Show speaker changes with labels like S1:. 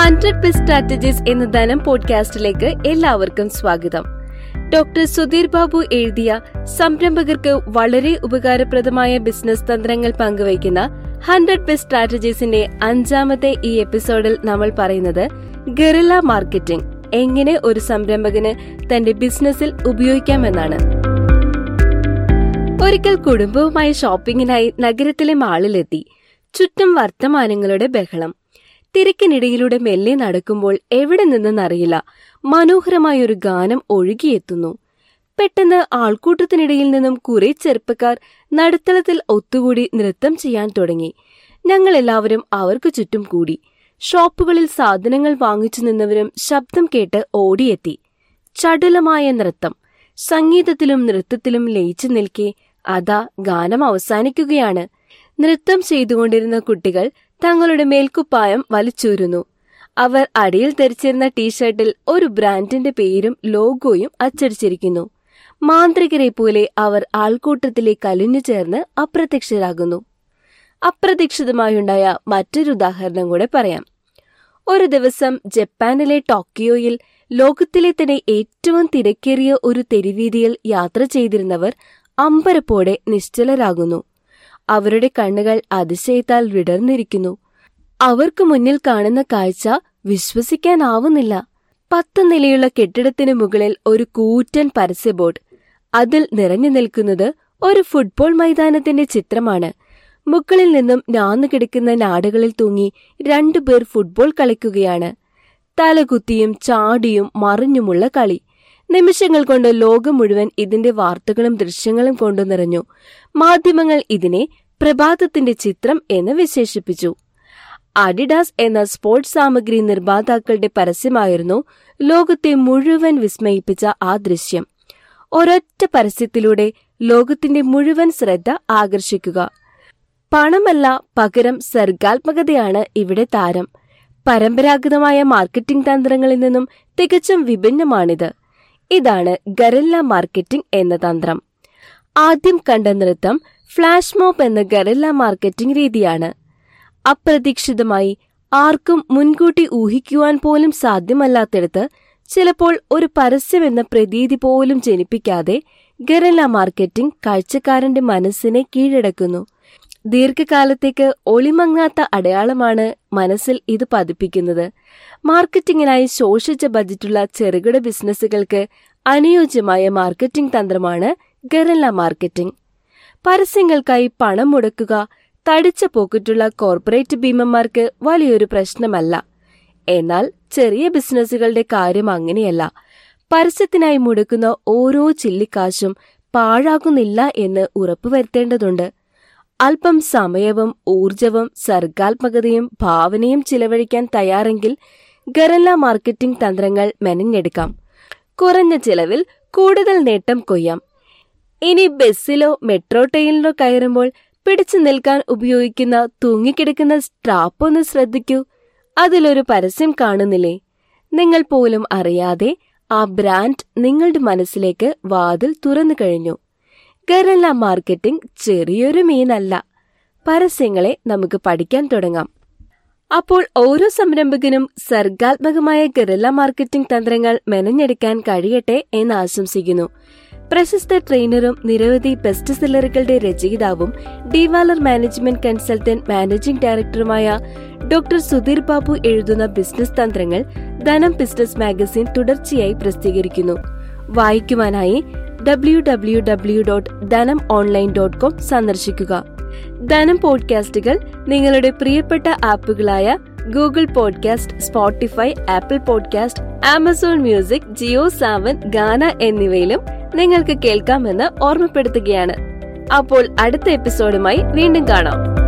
S1: Hundred best strategies എന്ന ധനം പോഡ്കാസ്റ്റിലേക്ക് എല്ലാവർക്കും സ്വാഗതം. ഡോക്ടർ സുധീർ ബാബു എഴുതിയ സംരംഭകർക്ക് വളരെ ഉപകാരപ്രദമായ ബിസിനസ് തന്ത്രങ്ങൾ പങ്കുവയ്ക്കുന്ന ഹൺഡ്രഡ് ബെസ്റ്റ് സ്ട്രാറ്റജീസിന്റെ അഞ്ചാമത്തെ ഈ എപ്പിസോഡിൽ നമ്മൾ പറയുന്നത് ഗറില്ല മാർക്കറ്റിംഗ് എങ്ങനെ ഒരു സംരംഭകന് തന്റെ ബിസിനസ്സിൽ ഉപയോഗിക്കാമെന്നാണ്. ഒരിക്കൽ കുടുംബവുമായി ഷോപ്പിങ്ങിനായി നഗരത്തിലെ മാളിലെത്തി. ചുറ്റും വർത്തമാനങ്ങളുടെ ബഹളം. തിരക്കിനിടയിലൂടെ മെല്ലെ നടക്കുമ്പോൾ എവിടെ നിന്നെന്നറിയില്ല. മനോഹരമായ ഒരു ഗാനം ഒഴുകിയെത്തുന്നു. പെട്ടെന്ന് ആൾക്കൂട്ടത്തിനിടയിൽ നിന്നും കുറെ ചെറുപ്പക്കാർ നടുത്തളത്തിൽ ഒത്തുകൂടി നൃത്തം ചെയ്യാൻ തുടങ്ങി. ഞങ്ങൾ എല്ലാവരും അവർക്ക് ചുറ്റും കൂടി. ഷോപ്പുകളിൽ സാധനങ്ങൾ വാങ്ങിച്ചു നിന്നവരും ശബ്ദം കേട്ട് ഓടിയെത്തി. ചടുലമായ നൃത്തം. സംഗീതത്തിലും നൃത്തത്തിലും ലയിച്ചു നിൽക്കെ. അതാ ഗാനം അവസാനിക്കുകയാണ്. നൃത്തം ചെയ്തുകൊണ്ടിരുന്ന കുട്ടികൾ തങ്ങളുടെ മേൽക്കുപ്പായം വലിച്ചൂരുന്നു. അവർ അടിയിൽ ധരിച്ചിരുന്ന ടീഷർട്ടിൽ ഒരു ബ്രാൻഡിന്റെ പേരും ലോഗോയും അച്ചടിച്ചിരിക്കുന്നു. മാന്ത്രികരെ പോലെ അവർ ആൾക്കൂട്ടത്തിലേക്ക് അലിഞ്ഞു ചേർന്ന് അപ്രത്യക്ഷരാകുന്നു. അപ്രതീക്ഷിതമായുണ്ടായ മറ്റൊരു ഉദാഹരണം കൂടെ പറയാം. ഒരു ദിവസം ജപ്പാനിലെ ടോക്കിയോയിൽ ലോകത്തിലെ തന്നെ ഏറ്റവും തിരക്കേറിയ ഒരു തെരുവീതിയിൽ യാത്ര ചെയ്തിരുന്നവർ അമ്പരപ്പോടെ നിശ്ചലരാകുന്നു. അവരുടെ കണ്ണുകൾ അതിശയത്താൽ വിടർന്നിരിക്കുന്നു. അവർക്ക് മുന്നിൽ കാണുന്ന കാഴ്ച വിശ്വസിക്കാനാവുന്നില്ല. പത്ത് നിലയുള്ള കെട്ടിടത്തിന് മുകളിൽ ഒരു കൂറ്റൻ പരസ്യ ബോർഡ്. അതിൽ നിറഞ്ഞു നിൽക്കുന്നത് ഒരു ഫുട്ബോൾ മൈതാനത്തിന്റെ ചിത്രമാണ്. മുകളിൽ നിന്നും ഞാന്നു കിടക്കുന്ന നാടുകളിൽ തൂങ്ങി രണ്ടുപേർ ഫുട്ബോൾ കളിക്കുകയാണ്. തലകുത്തിയും ചാടിയും മറിഞ്ഞുമുള്ള കളി. നിമിഷങ്ങൾ കൊണ്ട് ലോകം മുഴുവൻ ഇതിന്റെ വാർത്തകളും ദൃശ്യങ്ങളും കൊണ്ടു നിറഞ്ഞു. മാധ്യമങ്ങൾ ഇതിനെ പ്രഭാതത്തിന്റെ ചിത്രം എന്ന് വിശേഷിപ്പിച്ചു. അഡിഡാസ് എന്ന സ്പോർട്സ് സാമഗ്രി നിർമ്മാതാക്കളുടെ പരസ്യമായിരുന്നു ലോകത്തെ മുഴുവൻ വിസ്മയിപ്പിച്ച ആ ദൃശ്യം. ഒരൊറ്റ പരസ്യത്തിലൂടെ ലോകത്തിന്റെ മുഴുവൻ ശ്രദ്ധ ആകർഷിക്കുക. പണമല്ല പകരം സർഗാത്മകതയാണ് ഇവിടെ താരം. പരമ്പരാഗതമായ മാർക്കറ്റിംഗ് തന്ത്രങ്ങളിൽ നിന്നും തികച്ചും വിഭിന്നമാണിത്. ഇതാണ് ഗറില്ല മാർക്കറ്റിംഗ് എന്ന തന്ത്രം. ആദ്യം കണ്ട നൃത്തം ഫ്ലാഷ് മോബ് എന്ന ഗറില്ല മാർക്കറ്റിംഗ് രീതിയാണ്. അപ്രതീക്ഷിതമായി ആർക്കും മുൻകൂട്ടി ഊഹിക്കുവാൻ പോലും സാധ്യമല്ലാത്തിടത്ത് ചിലപ്പോൾ ഒരു പരസ്യമെന്ന പ്രതീതി പോലും ജനിപ്പിക്കാതെ ഗറില്ല മാർക്കറ്റിംഗ് കാഴ്ചക്കാരന്റെ മനസ്സിനെ കീഴടക്കുന്നു. ദീർഘകാലത്തേക്ക് ഒളിമങ്ങാത്ത അടയാളമാണ് മനസ്സിൽ ഇത് പതിപ്പിക്കുന്നത്. മാർക്കറ്റിംഗിനായി ശോഷിച്ച ബജറ്റുള്ള ചെറുകിട ബിസിനസ്സുകൾക്ക് അനുയോജ്യമായ മാർക്കറ്റിംഗ് തന്ത്രമാണ് ഗറില്ല മാർക്കറ്റിംഗ്. പരസ്യങ്ങൾക്കായി പണം മുടക്കുക തടിച്ച പോക്കറ്റുള്ള കോർപ്പറേറ്റ് ഭീമന്മാർക്ക് വലിയൊരു പ്രശ്നമല്ല. എന്നാൽ ചെറിയ ബിസിനസ്സുകളുടെ കാര്യം അങ്ങനെയല്ല. പരസ്യത്തിനായി മുടക്കുന്ന ഓരോ ചില്ലിക്കാശും പാഴാകുന്നില്ല എന്ന് ഉറപ്പുവരുത്തേണ്ടതുണ്ട്. അല്പം സമയവും ഊർജവും സർഗാത്മകതയും ഭാവനയും ചിലവഴിക്കാൻ തയ്യാറെങ്കിൽ ഗറല്ല മാർക്കറ്റിംഗ് തന്ത്രങ്ങൾ മെനഞ്ഞെടുക്കാം. കുറഞ്ഞ ചിലവിൽ കൂടുതൽ നേട്ടം കൊയ്യാം. ഇനി ബസ്സിലോ മെട്രോ ട്രെയിനിലോ കയറുമ്പോൾ പിടിച്ചു നിൽക്കാൻ ഉപയോഗിക്കുന്ന തൂങ്ങിക്കിടക്കുന്ന സ്ട്രാപ്പ് ഒന്ന് ശ്രദ്ധിക്കൂ. അതിലൊരു പരസ്യം കാണുന്നില്ലേ? നിങ്ങൾ പോലും അറിയാതെ ആ ബ്രാൻഡ് നിങ്ങളുടെ മനസ്സിലേക്ക് വാതിൽ തുറന്നു കഴിഞ്ഞു. ഗറല്ല മാർക്കറ്റിംഗ് ചെറിയൊരു മീനല്ല. പരസ്യങ്ങളെ നമുക്ക് പഠിക്കാൻ തുടങ്ങാം. അപ്പോൾ ഓരോ സംരംഭകനും സർഗാത്മകമായ ഗറില്ല മാർക്കറ്റിംഗ് തന്ത്രങ്ങൾ മെനഞ്ഞെടുക്കാൻ കഴിയട്ടെ എന്ന് ആശംസിക്കുന്നു. പ്രശസ്ത ട്രെയിനറും നിരവധി ബെസ്റ്റ് സെല്ലറുകളുടെ രചയിതാവും ഡിവാലർ മാനേജ്മെന്റ് കൺസൾട്ടന്റ് മാനേജിംഗ് ഡയറക്ടറുമായ ഡോക്ടർ സുധീർ ബാബു എഴുതുന്ന ബിസിനസ് തന്ത്രങ്ങൾ ധനം ബിസിനസ് മാഗസിൻ തുടർച്ചയായി പ്രസിദ്ധീകരിക്കുന്നു. വായിക്കുവാനായി W W W dot Dhanam online dot com സന്ദർശിക്കുക. ധനം പോഡ്കാസ്റ്റുകൾ നിങ്ങളുടെ പ്രിയപ്പെട്ട ആപ്പുകളായ Google podcast Spotify Apple podcast Amazon music Jio Saavn Gaana എന്നിവയിലും നിങ്ങൾക്ക് കേൾക്കാമെന്ന് ഓർമ്മപ്പെടുത്തുകയാണ്. അപ്പോൾ അടുത്ത എപ്പിസോഡുമായി വീണ്ടും കാണാം.